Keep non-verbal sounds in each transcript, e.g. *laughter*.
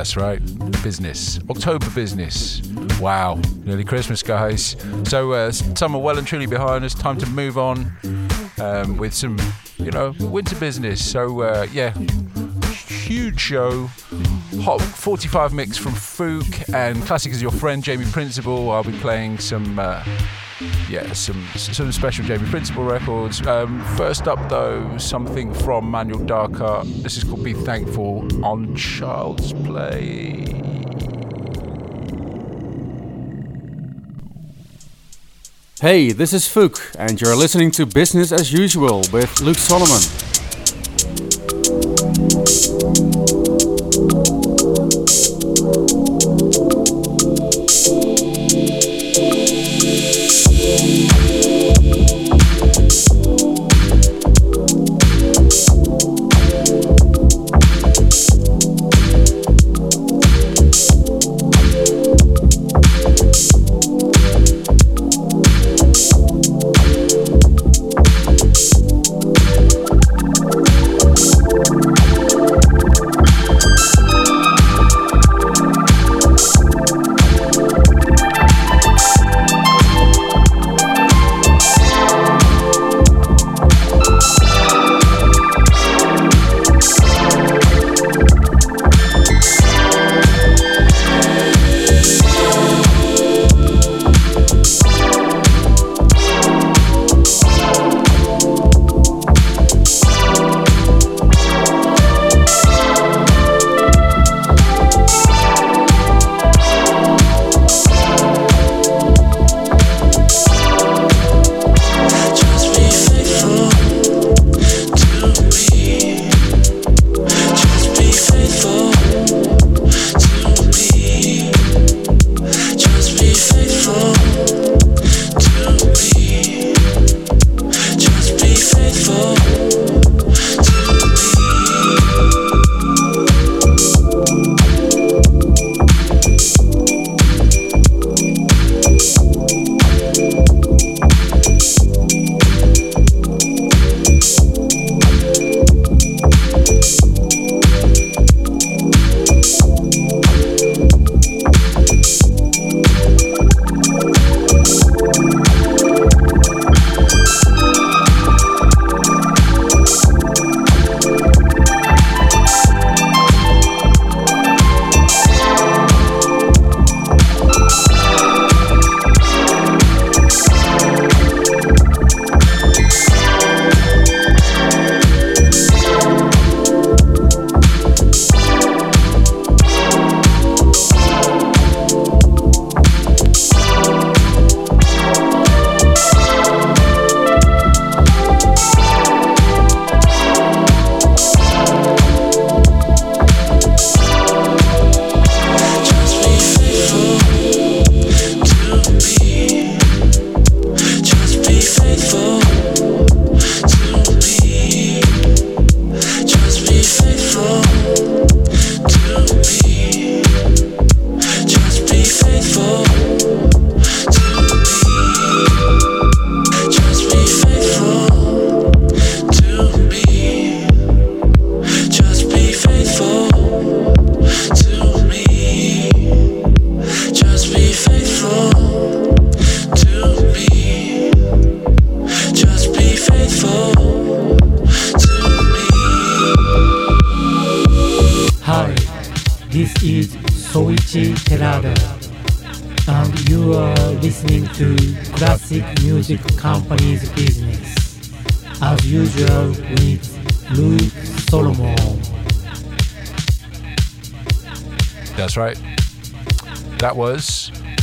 That's right, business. October business. Wow, nearly Christmas, guys. So, uh, summer well and truly behind us. Time to move on um, with some, you know, winter business. So, uh, yeah, huge show. Hot 45 mix from Fouk and Classic is your friend, Jamie Principle. I'll be playing some. Uh, yeah, some some special Jamie Principle records. Um, first up, though, something from Manuel Darquart. This is called "Be Thankful" on Childsplay. Hey, this is Fouk, and you're listening to Business as Usual with Luke Solomon.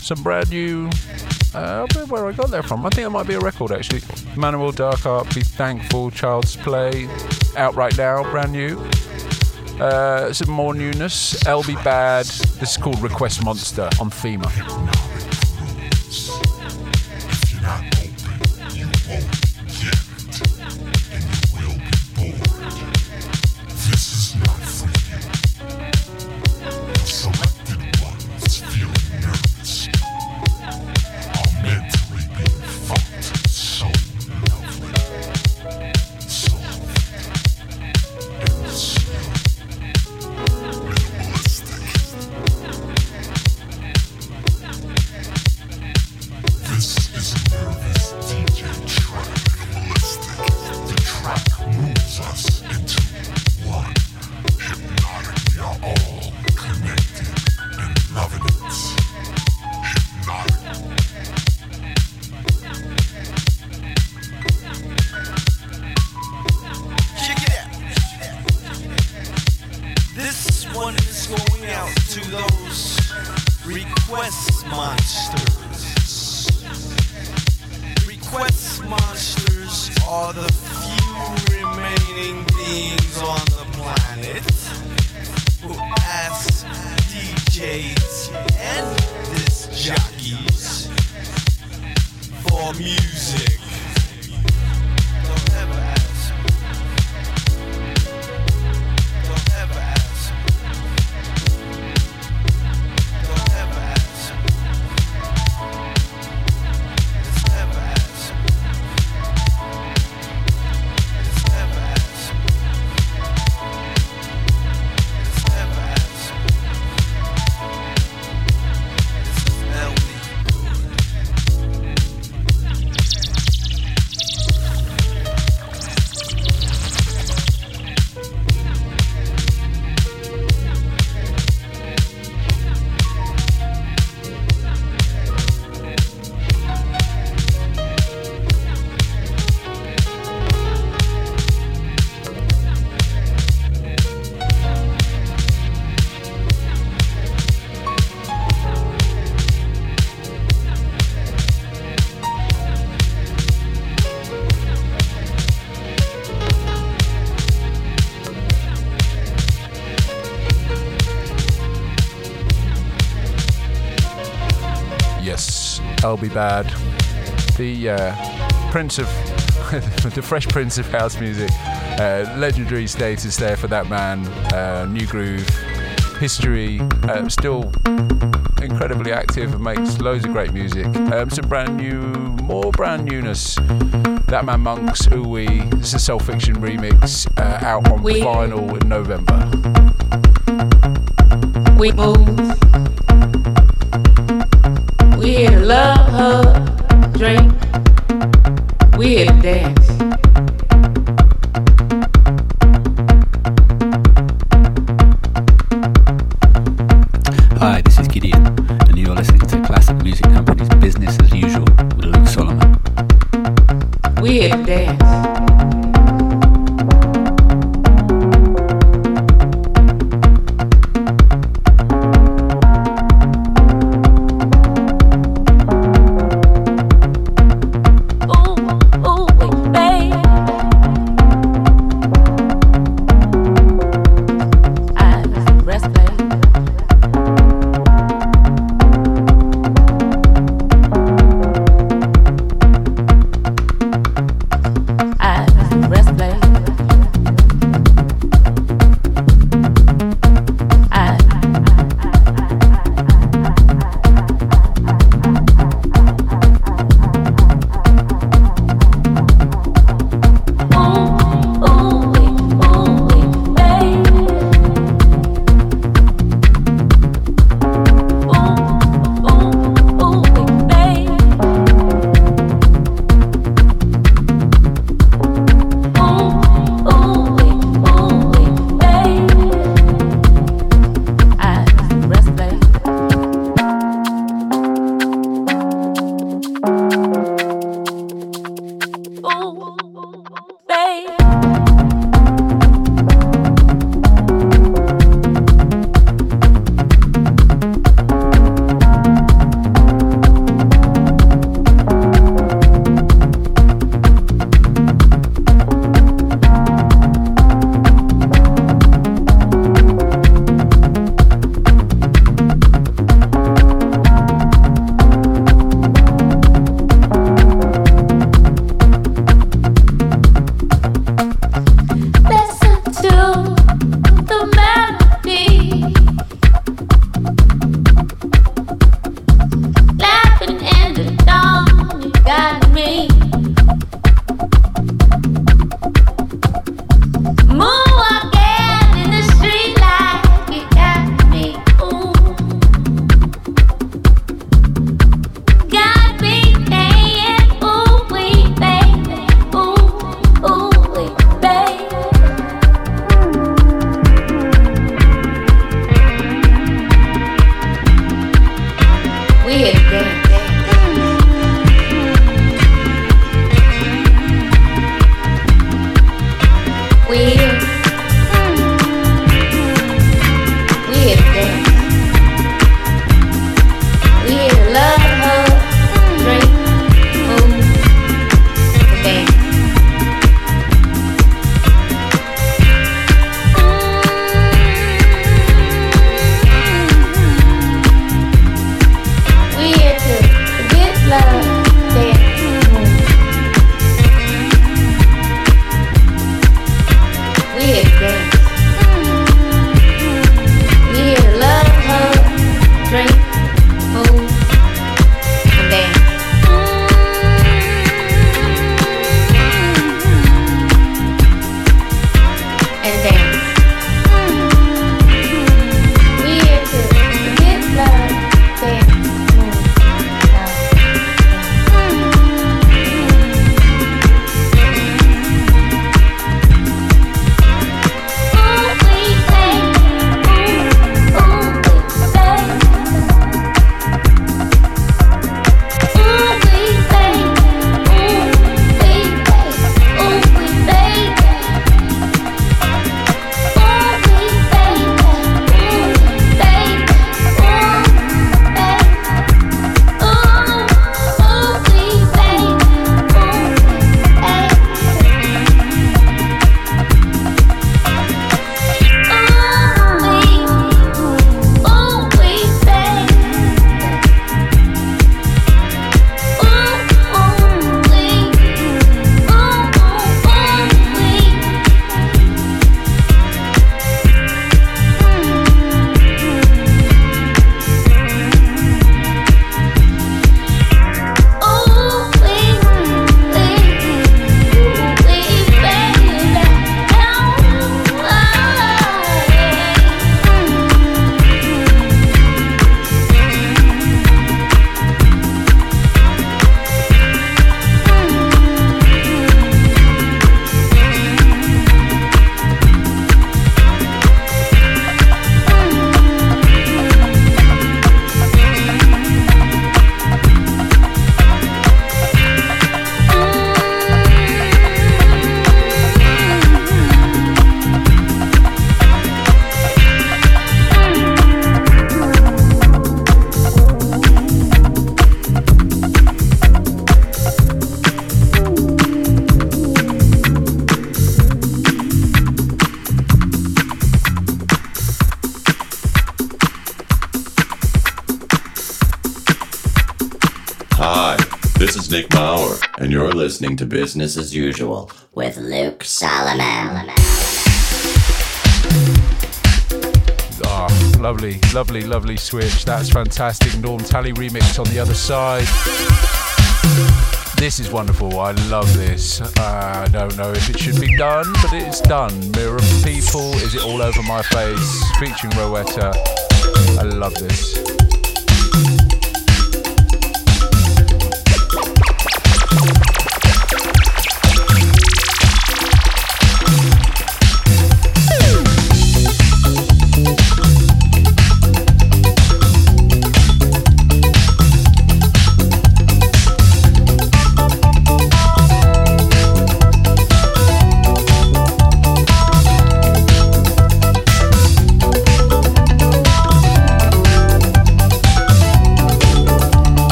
Some brand new. Uh, where I got that from? I think it might be a record actually. Manuel Darquart, Be Thankful, Childsplay, out right now, brand new. Uh, some more newness. Elbe Bad. This is called Request Monster on Thema. Elbe Bad, the uh, Prince of *laughs* the Fresh Prince of House Music, uh, legendary status there for that man. Uh, new groove, history, uh, still incredibly active and makes loads of great music. Um, some brand new, more brand newness. Thatmanmonkz, who we, this is a SoulPhiction remix uh, out on we, vinyl in November. We move. Listening to Business as Usual with Luke Solomon. Ah, lovely, lovely, lovely switch. That's fantastic. Norm Talley remix on the other side. This is wonderful. I love this. Uh, I don't know if it should be done, but it's done. Mirror People, Is It All Over My Face, featuring Rowetta. I love this.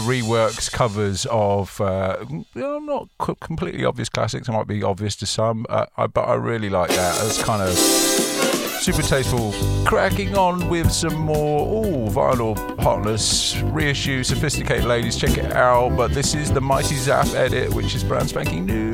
Reworks, covers of uh, not co- completely obvious classics. It might be obvious to some, uh, I, but I really like that. It's kind of super tasteful. Cracking on with some more ooh, vinyl hotness, reissue, sophisticated ladies. Check it out. But this is the Mighty Zaf edit, which is brand spanking new.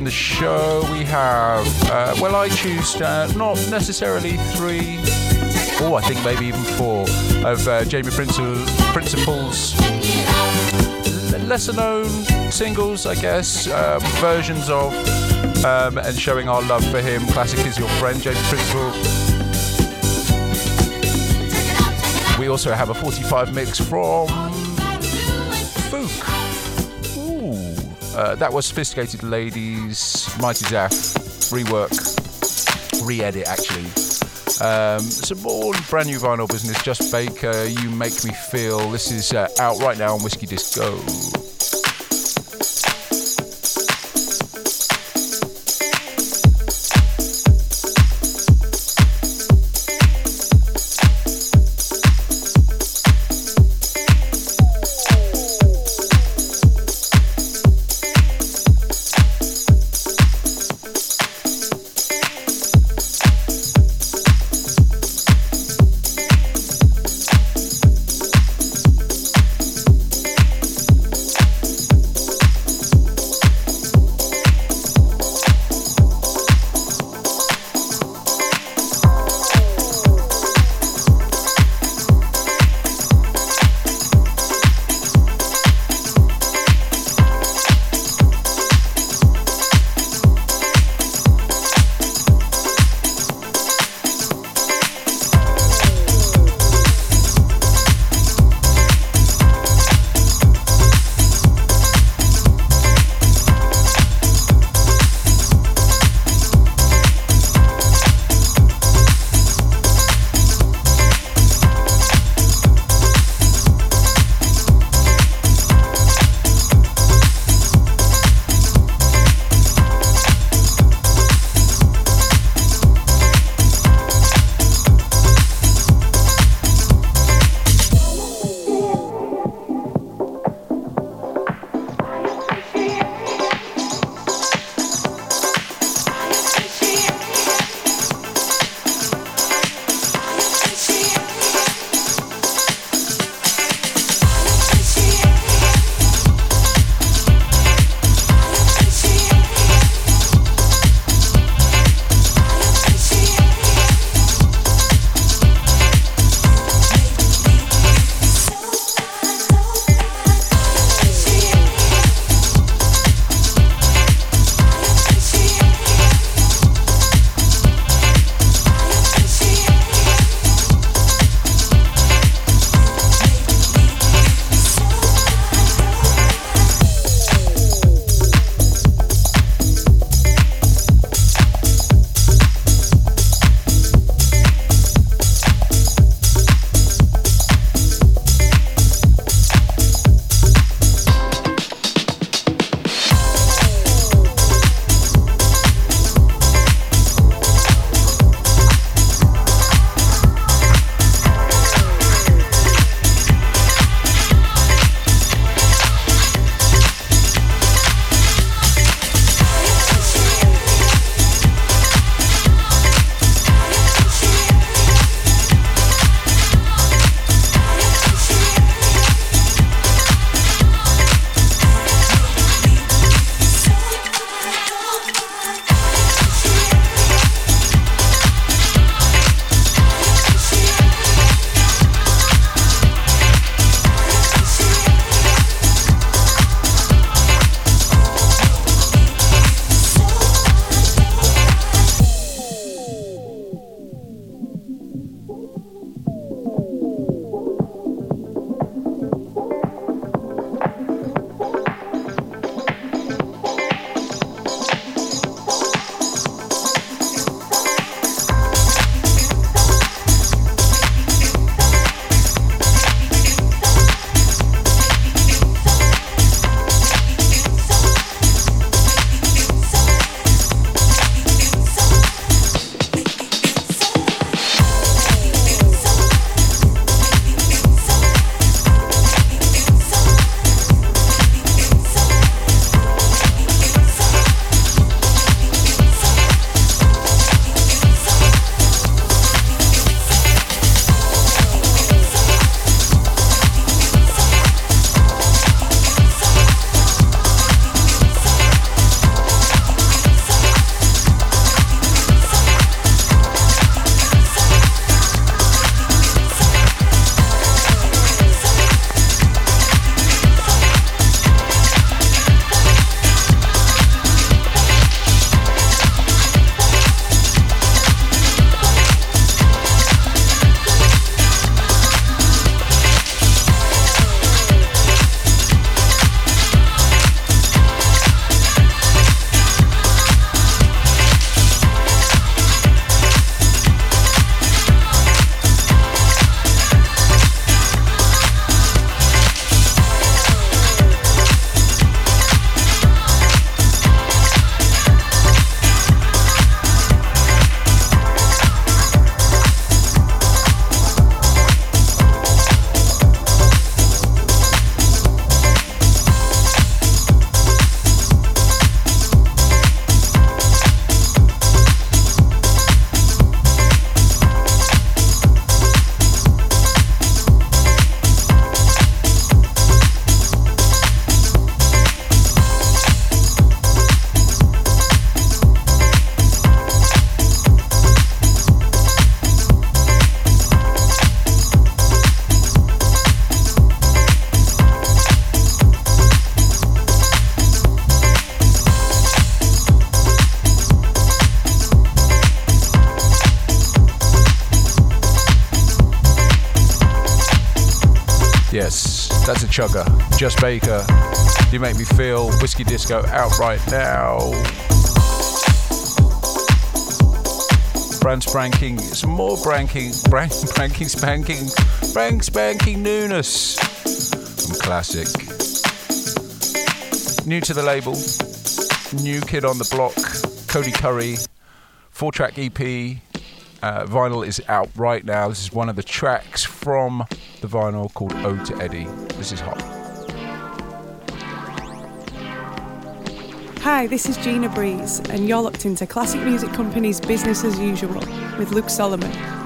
In the show, we have, uh, well, I choose uh, not necessarily three, or I think maybe even four, of uh, Jamie Principle's, lesser known singles, I guess, um, versions of, um, and showing our love for him. Classic is Your Friend, Jamie Principle. We also have a 45 mix from Uh, that was Sophisticated Ladies, Mighty Zaf, rework, re edit actually. Um, some more brand new vinyl business. Just Baker, You Make Me Feel. This is uh, out right now on Whiskey Disco. Chugger. Just Baker. You make me feel whiskey disco out right now. Brand spanking, some more branking, brand, *laughs* branking, spanking, brand spanking newness from classic. New to the label, new kid on the block, Cody Currie, four track EP. Uh, vinyl is out right now. This is one of the tracks from the vinyl called Ode to Eddy. This is hot. Hi, this is Gina Breeze, and you're locked into Classic Music Company's Business as Usual with Luke Solomon.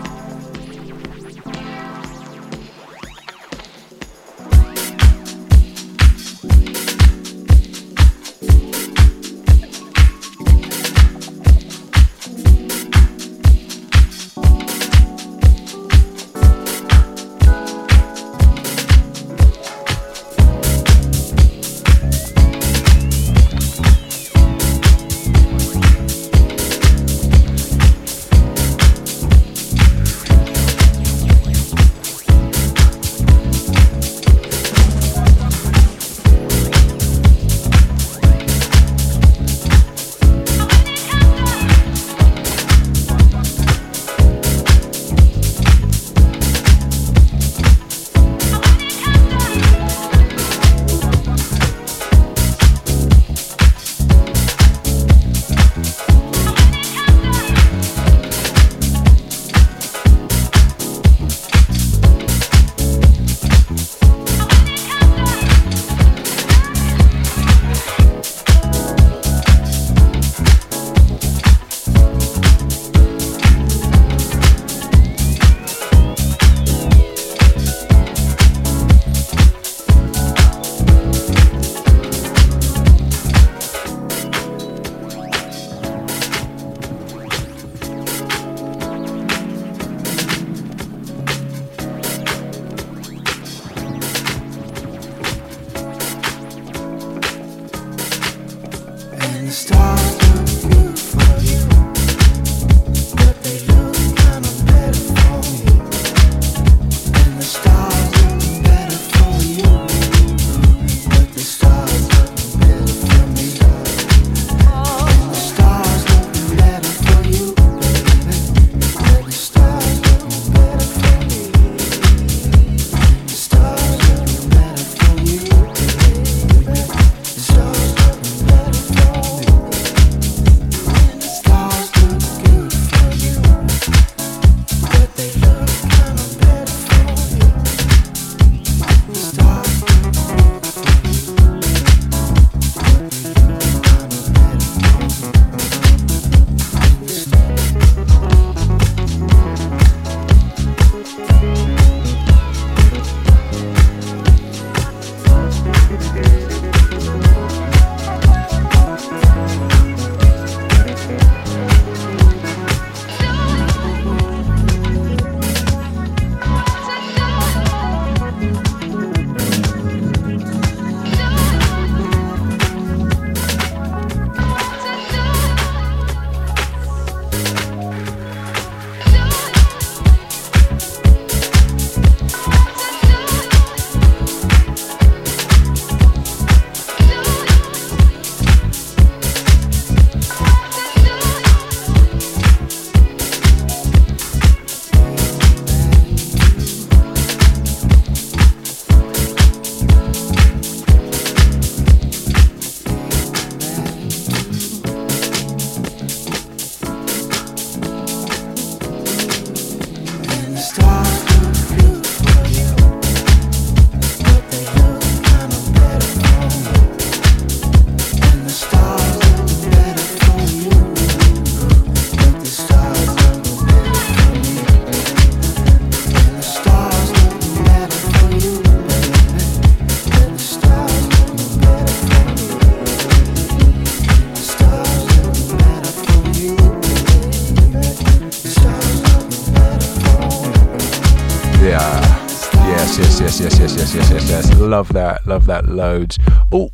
Love that, loads. Oh,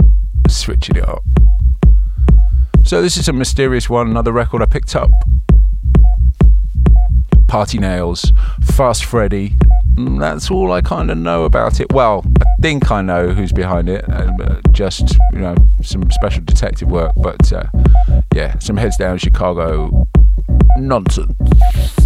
switching it up. So this is a mysterious one, another record I picked up. Party Nails, Fast Freddie, mm, that's all I kind of know about it. Well, I think I know who's behind it, uh, just you know some special detective work. But uh, yeah, some heads down Chicago nonsense.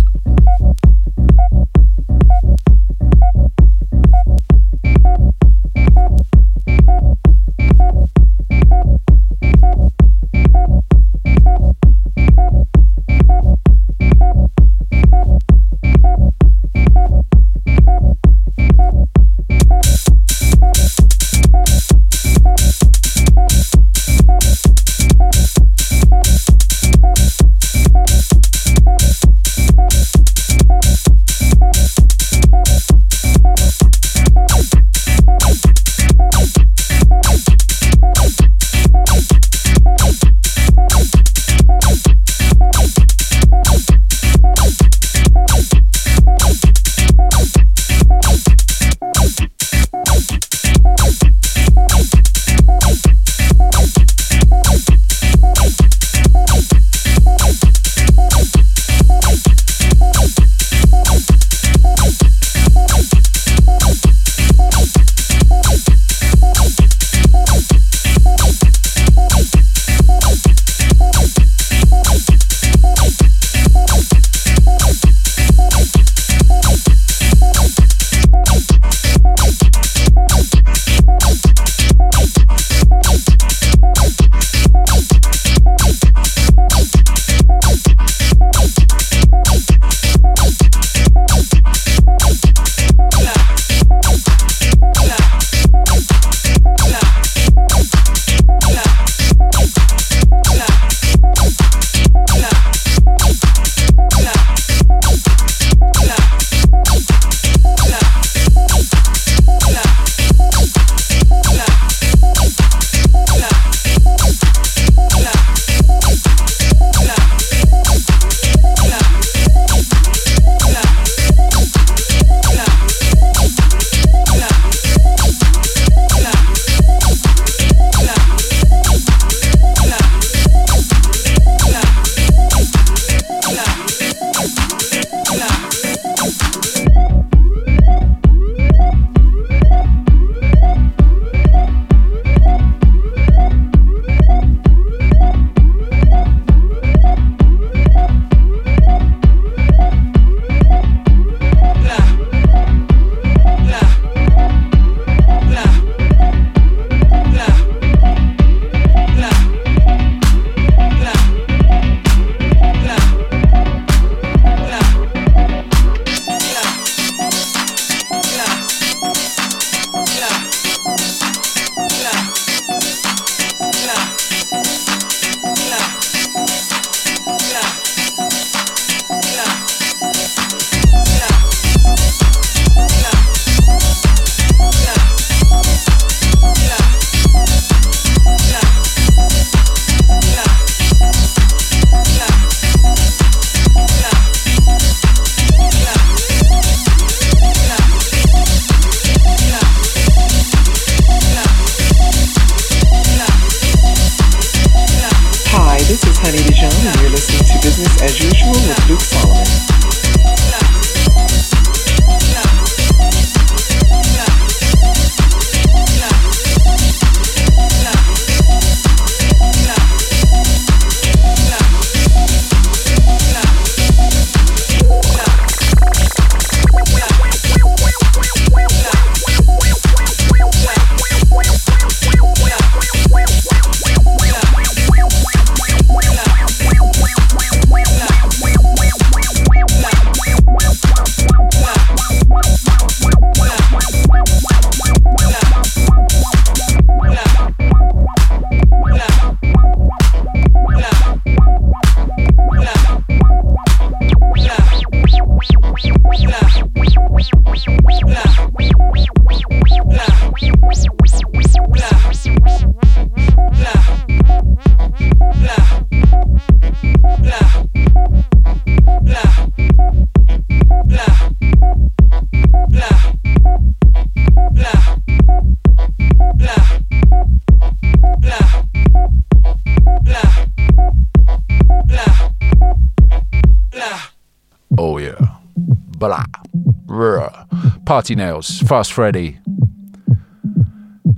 Party Nails, Fast Freddie.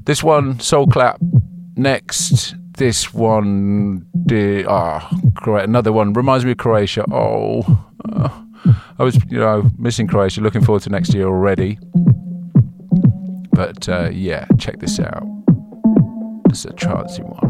This one, Soul Clap. Next, this one, ah, oh, another one reminds me of Croatia. Oh, uh, I was, you know, missing Croatia. Looking forward to next year already. But uh, yeah, check this out. Is a chartsy one.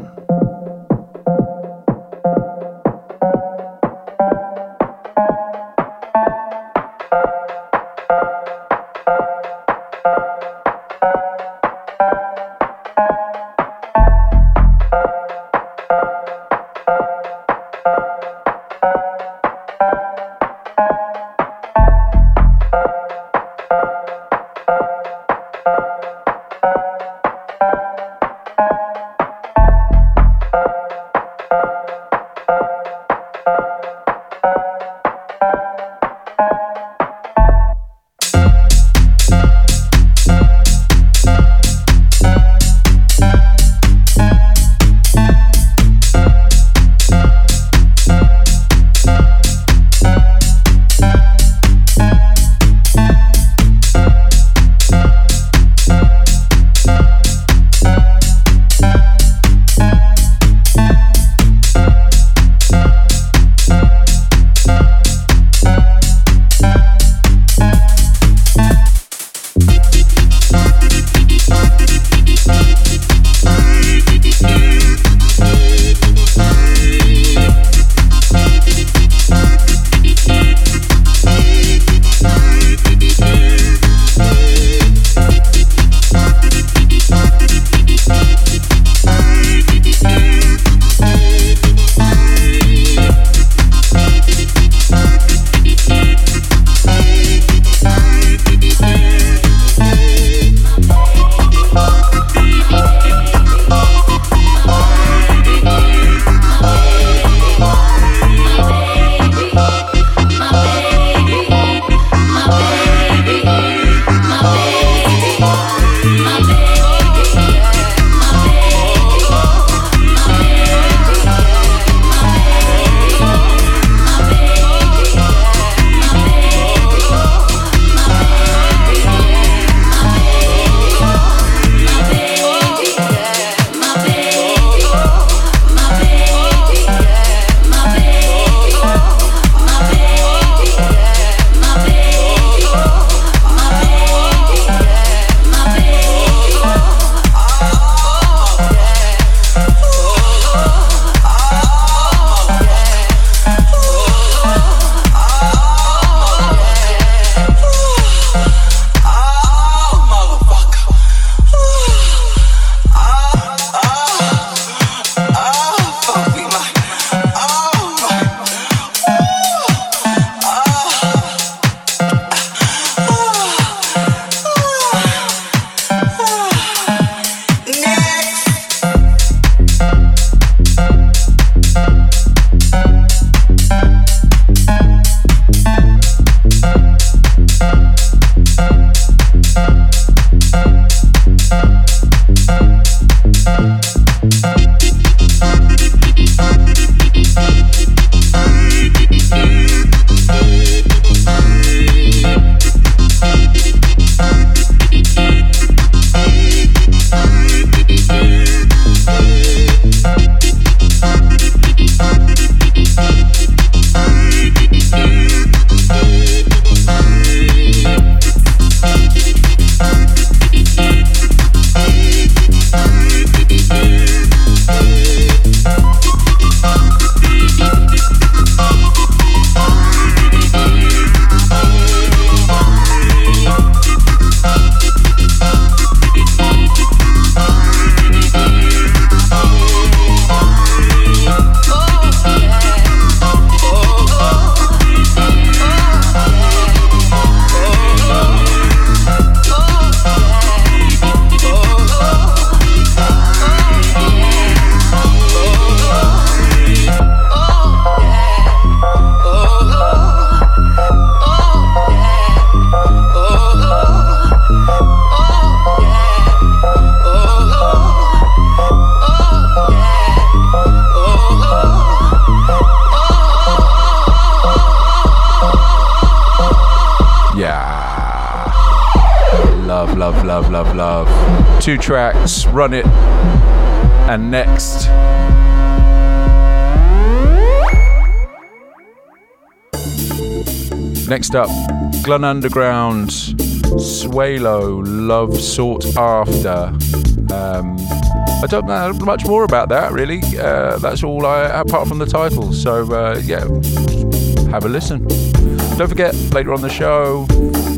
Love, love, love. Two tracks, Run It and Next. Next up, Glenn Underground, Swaylo, Love Sought After. Um, I don't know much more about that really. Uh, that's all I, apart from the title. So uh, yeah, have a listen. Don't forget later on the show,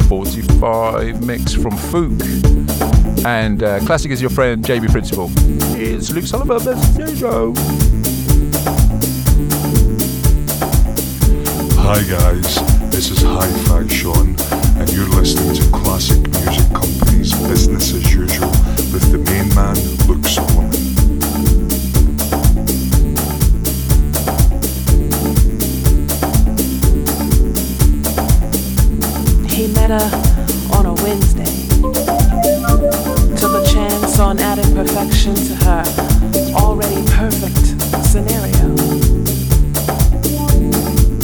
45 mix from Fouk and uh, classic is your friend Jamie Principle. It's Luke Solomon. You go. Hi guys, this is Hi Fi Sean, and you're listening to Classic Music Company's Business as Usual with the main man, Luke Solomon. Her on a Wednesday. Took a chance on adding perfection to her already perfect scenario.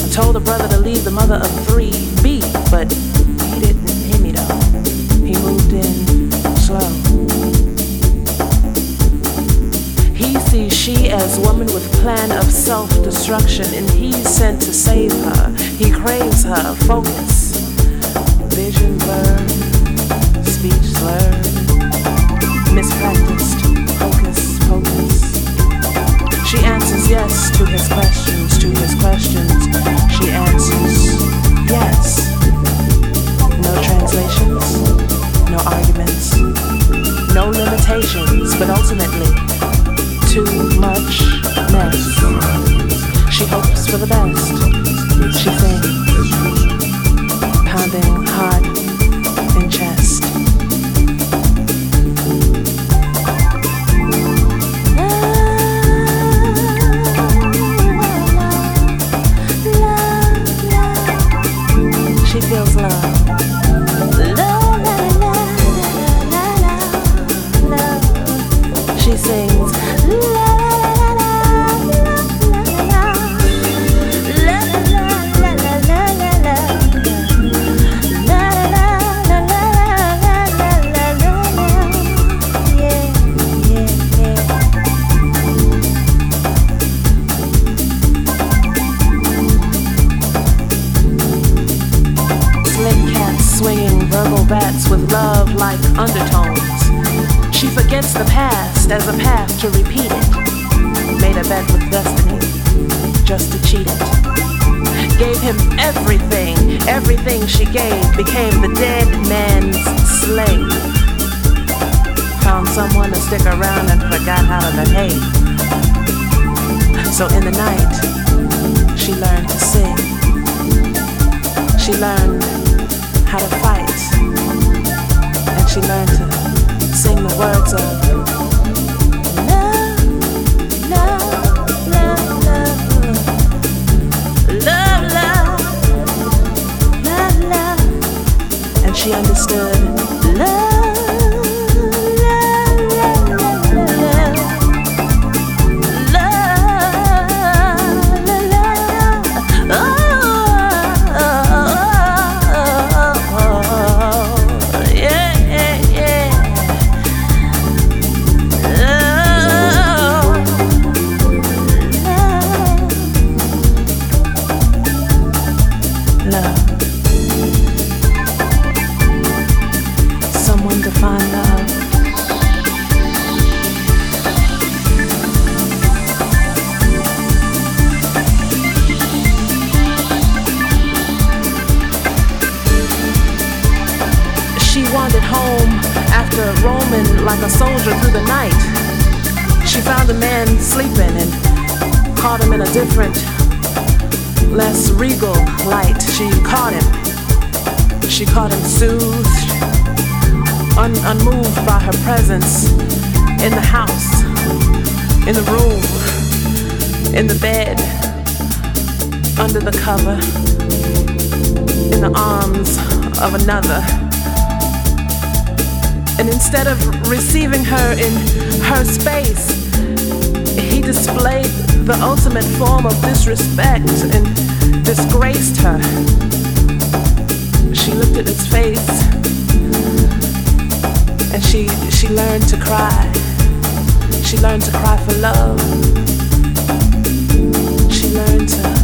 I told the brother to leave the mother of three be, but he didn't hear me though. He moved in slow. He sees she as woman with plan of self-destruction, and he's sent to save her. He craves her focus, vision speech mispracticed, hocus pocus. She answers yes to his questions, to his questions. She answers yes. No translations, no arguments, no limitations, but ultimately, too much mess. She hopes for the best. She sings, pounding heart gave became the dead man's slave. Found someone to stick around and forgot how to behave. So in the night, she learned to sing. She learned how to fight. And she learned to sing the words of she understood under the cover, in the arms of another. And instead of receiving her in her space, he displayed the ultimate form of disrespect and disgraced her. She looked at his face and cry. She learned to cry. She learned to cry for love. She learned to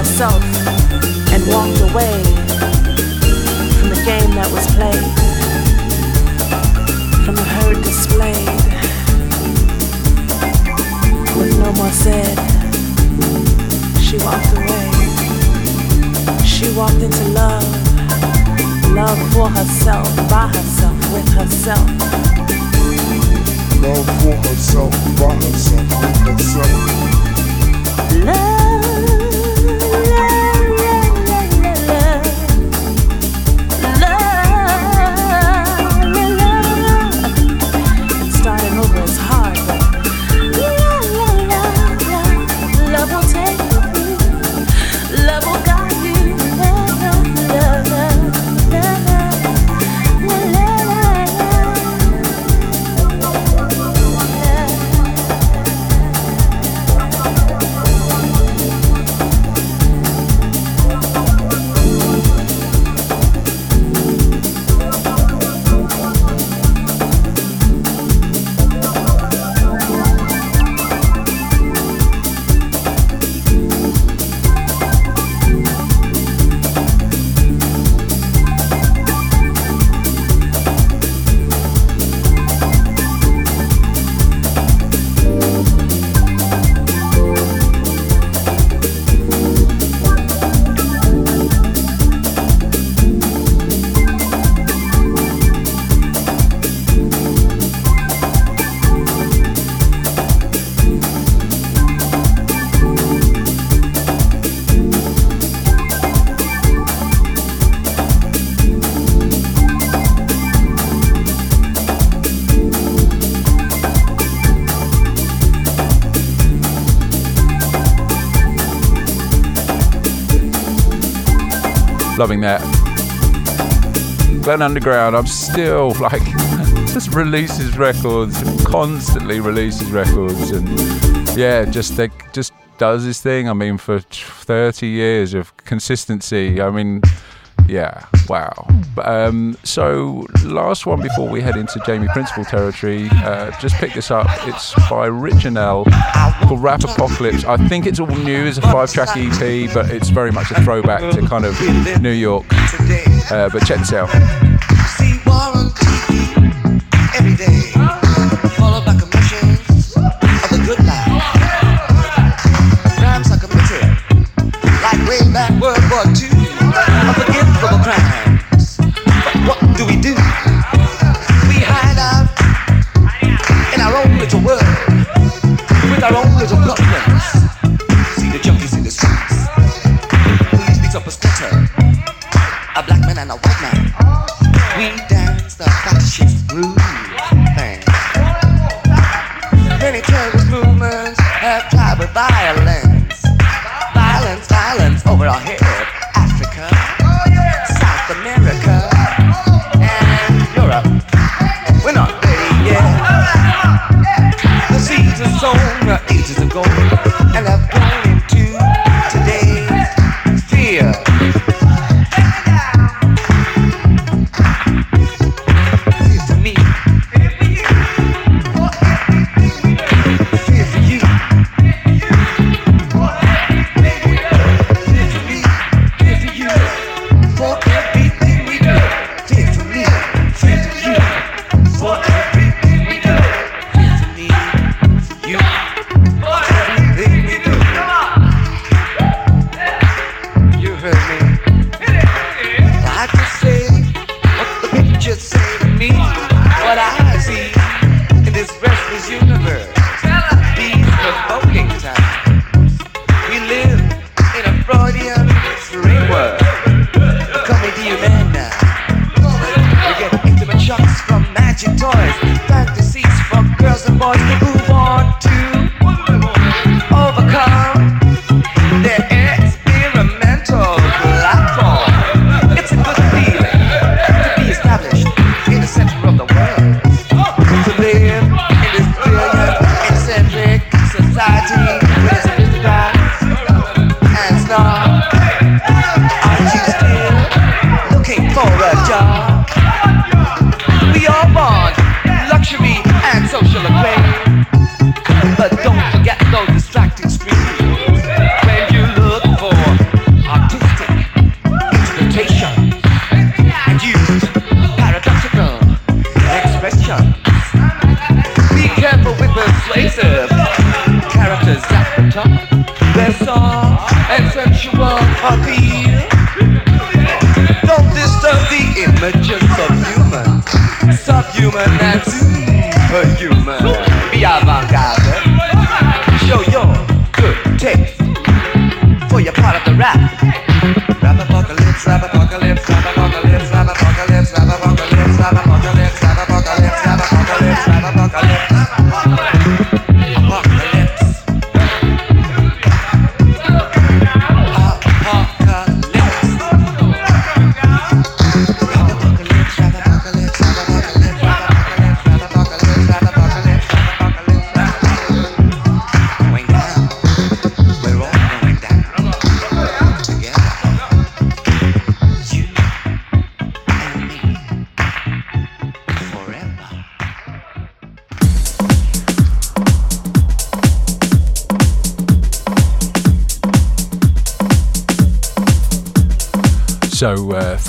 herself, and walked away from the game that was played, from the herd displayed. With no more said, she walked away. She walked into love, love for herself, by herself, with herself. Love for herself, by herself, with herself. Starting Glenn Underground, I'm still *laughs* like, just releases records, constantly releases records, and yeah, just they just does his thing. I mean, for 30 years of consistency. I mean, yeah, wow. Um, so, last one before we head into Jamie Principle territory, uh, just pick this up. It's by Rich and L called Rap Apocalypse. I think it's all new as a five track EP, but it's very much a throwback to kind of New York. Uh, but check this out.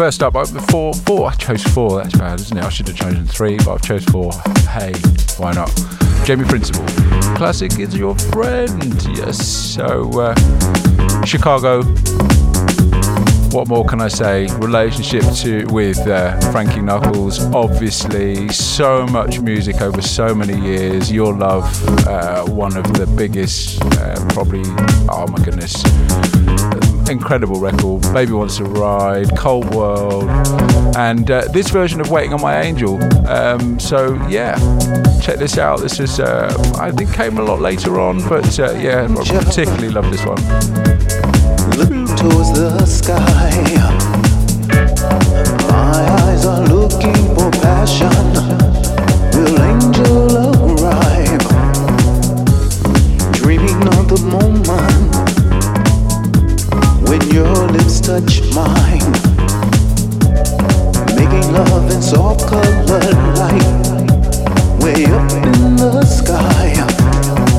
First up, four, four. I chose four. That's bad, isn't it? I should have chosen three, but I've chose four. Hey, why not? Jamie Principle, classic is your friend. Yes. So uh, Chicago. What more can I say? Relationship to with uh, Frankie Knuckles. Obviously, so much music over so many years. Your love, uh, one of the biggest, uh, probably. Oh my goodness incredible record. Baby Wants to Ride, Cold World, and uh, this version of Waiting on My Angel. Um, so yeah, check this out. This is uh, I think came a lot later on, but uh, yeah, I particularly love this one. Look towards the sky. My eyes are looking for passion. Lips touch mine, making love in soft colored light, way up in the sky.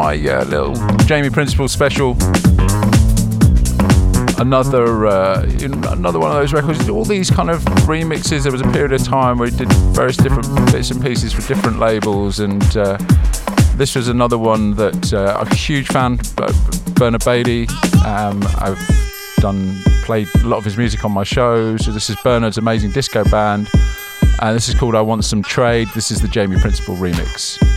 My uh, little Jamie Principle special, another uh, another one of those records. All these kind of remixes. There was a period of time where he did various different bits and pieces for different labels, and uh, this was another one that uh, I'm a huge fan. Bernard Bailey. Um, I've done played a lot of his music on my shows. So this is Bernard's amazing disco band, and this is called "I Want Some Trade." This is the Jamie Principle remix.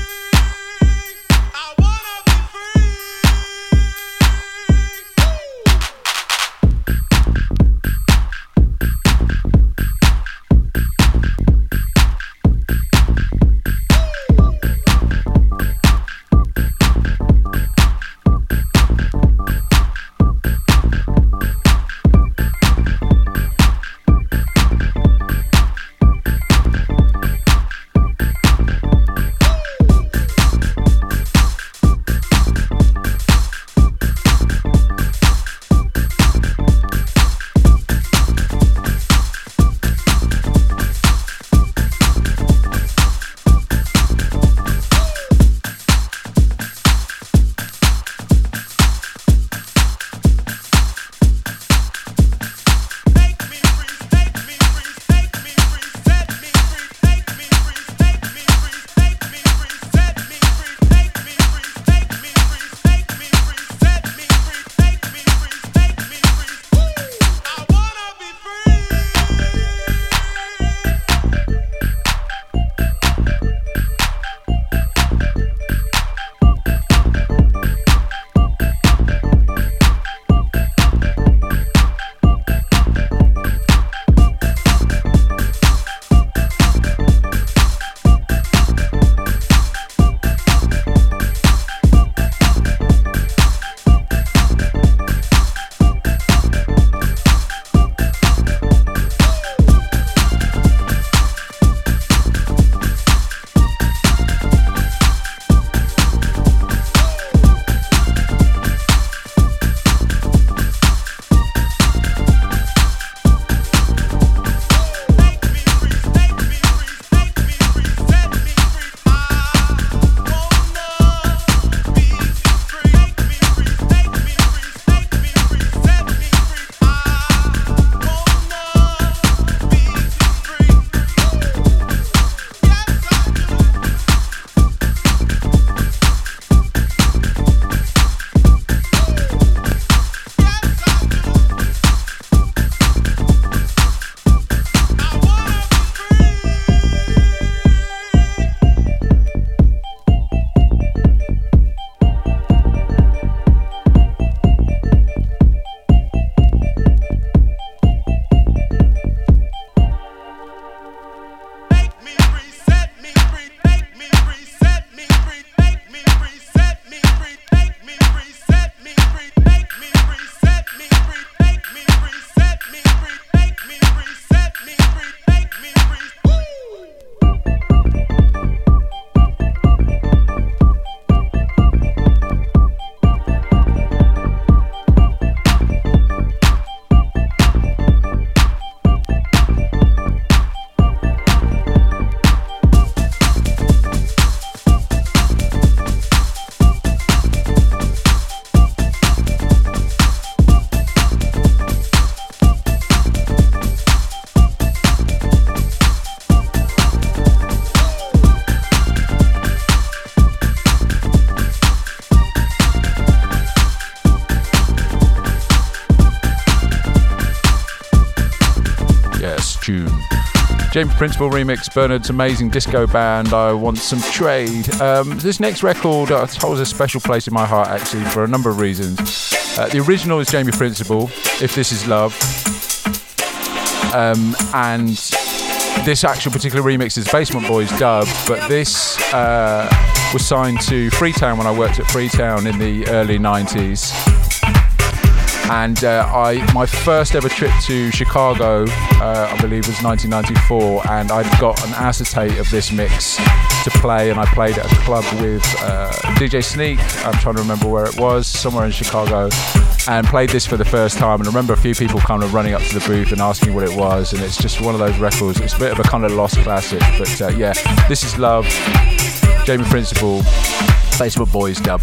Jamie Principle remix, Bernard's amazing disco band, I Want Some Trade. Um, this next record uh, holds a special place in my heart actually for a number of reasons. Uh, the original is Jamie Principle, If This Is Love. Um, and this actual particular remix is Basement Boys dub, but this uh, was signed to Freetown when I worked at Freetown in the early 90s and uh, I my first ever trip to Chicago, uh, I believe, was 1994, and I'd got an acetate of this mix to play, and I played at a club with uh, DJ Sneak. I'm trying to remember where it was, somewhere in Chicago, and played this for the first time. And I remember a few people kind of running up to the booth and asking what it was, and it's just one of those records. It's a bit of a kind of lost classic, but uh, yeah, this is love. Jamie Principle Basement Boys dub.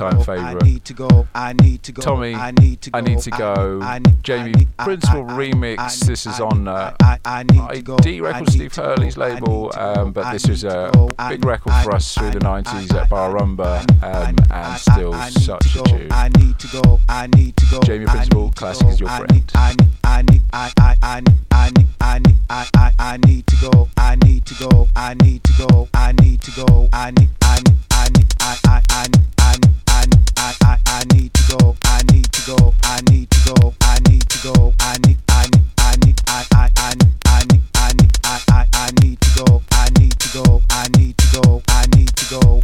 All-time favourite. Tommy, I need to go. Jamie Principle remix. This is on uh, ID Records, Steve Hurley's label, um, but this is a big record for us through the 90s at Bar Rumba, um, and still such a tune. Jamie Classic Your Friend. I need, I, I, I, I need, I need, I, I, I need to go. I need to go. I need to go. I need to go. I need, I need, I I, I, I I I I, I, I need to go. I need to go. I need to go. I need to go. I need, I need, I need, I, I, I I I I, I, I I need to go, I need to go, I need to go, I need to go, I need, I need, I need, I I I need I need I need I I I need to go, I need to go, I need to go, I need to go.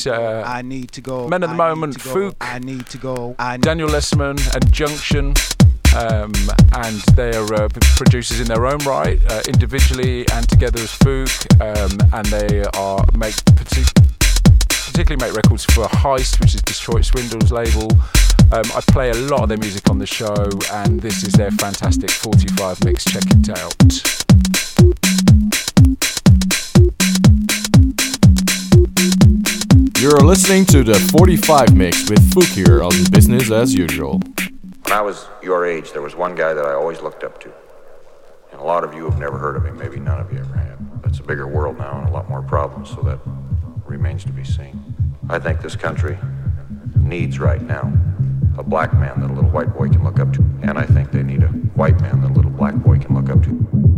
Is uh, I need to go. Men of the Moment, Fouk, I need to go. Daniel Leseman and Junction. Um, and they are uh, producers in their own right, uh, individually and together as Fouk, um, and they are make partic- particularly make records for Heist, which is Detroit Swindle's label. Um, I play a lot of their music on the show, and this is their fantastic 45 mix. Check it out. You're listening to the 45 mix with here on Business as Usual. When I was your age, there was one guy that I always looked up to. And a lot of you have never heard of him, maybe none of you ever have. It's a bigger world now and a lot more problems, so that remains to be seen. I think this country needs right now a black man that a little white boy can look up to. And I think they need a white man that a little black boy can look up to.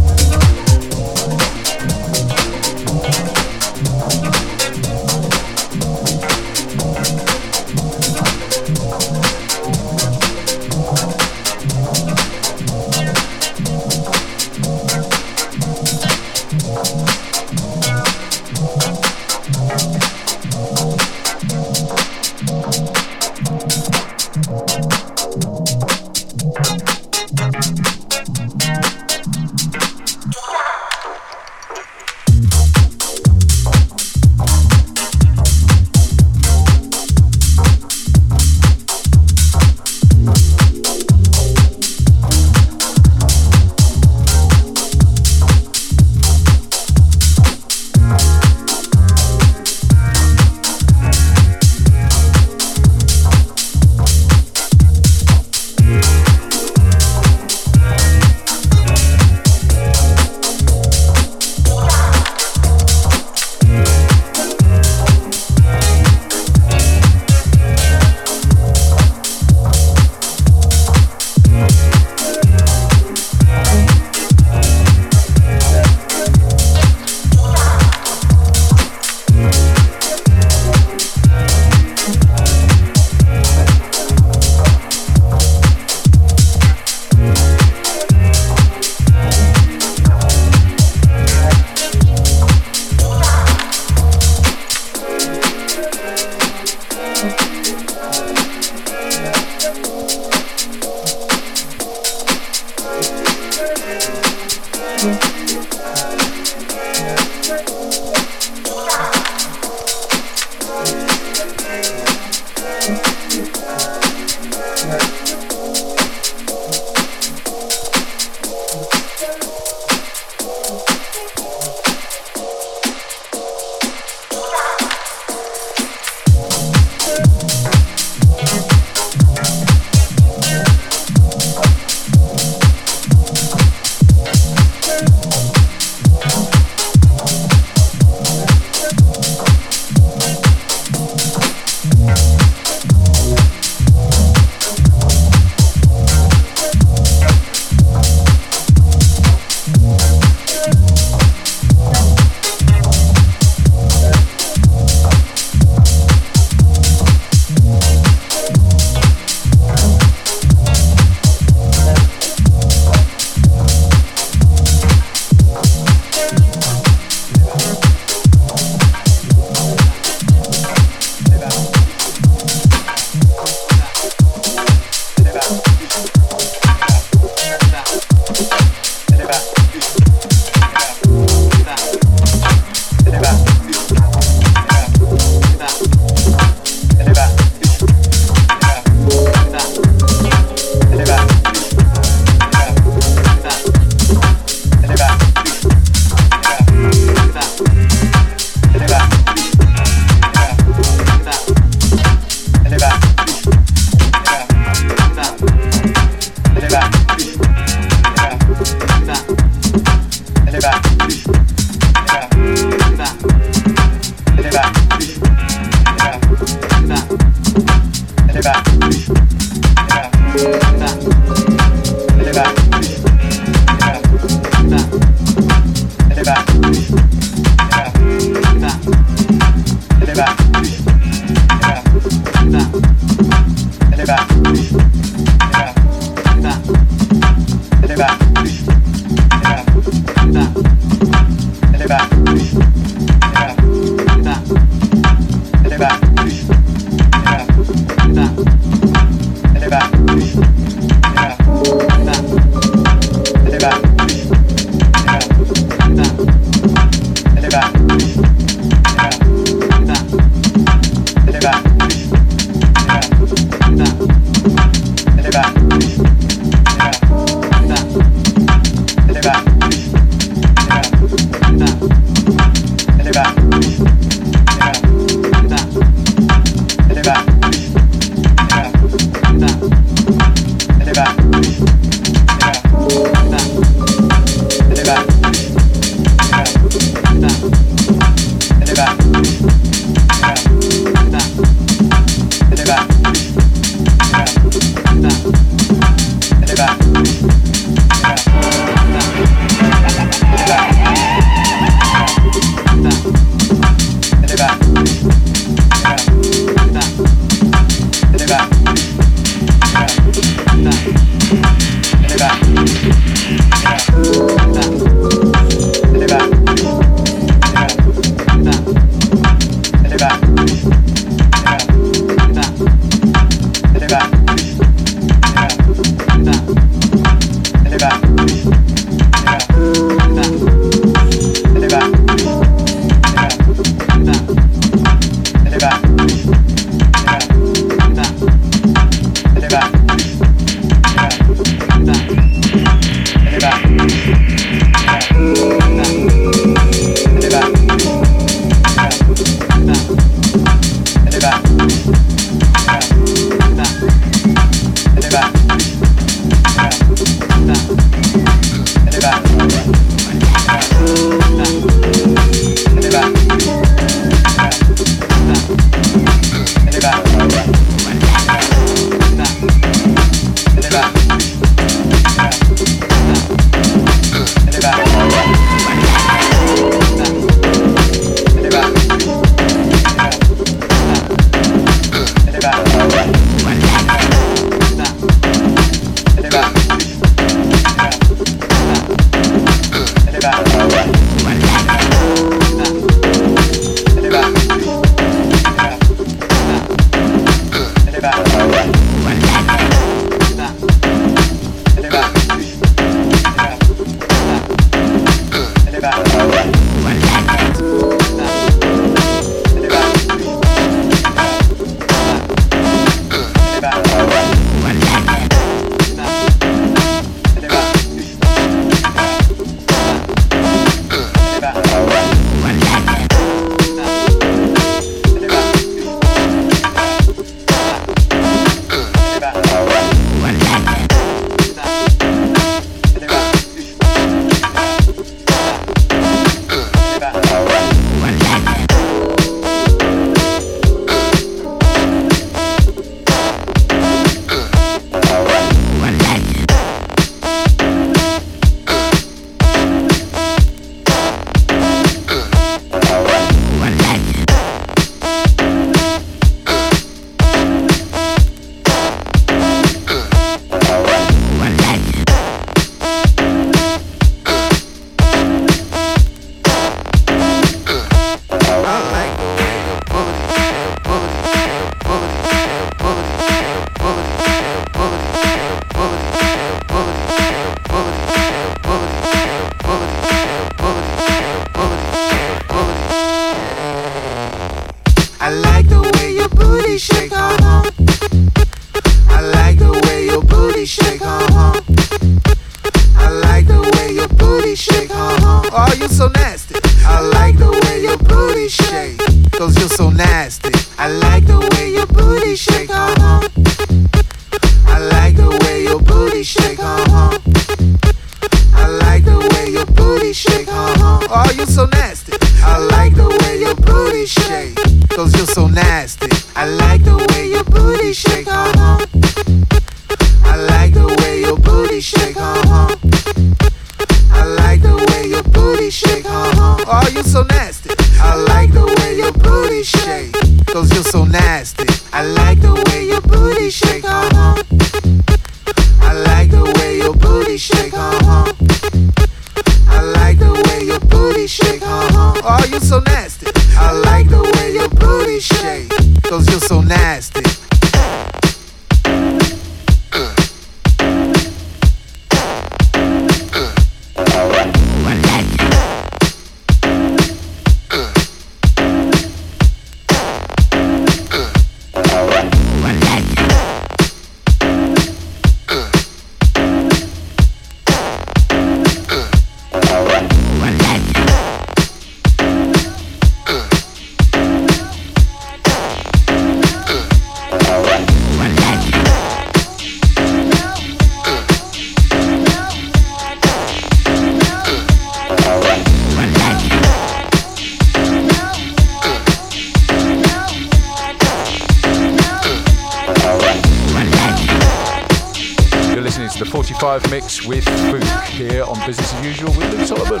45 mix with Fouk here on Business as Usual with Luke Solomon.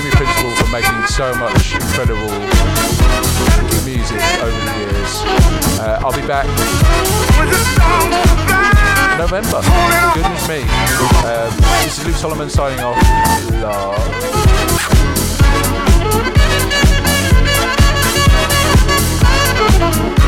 Jamie Principle for making so much incredible music over the years. Uh, I'll be back November. Goodness me. Um, this is Luke Solomon signing off. Love.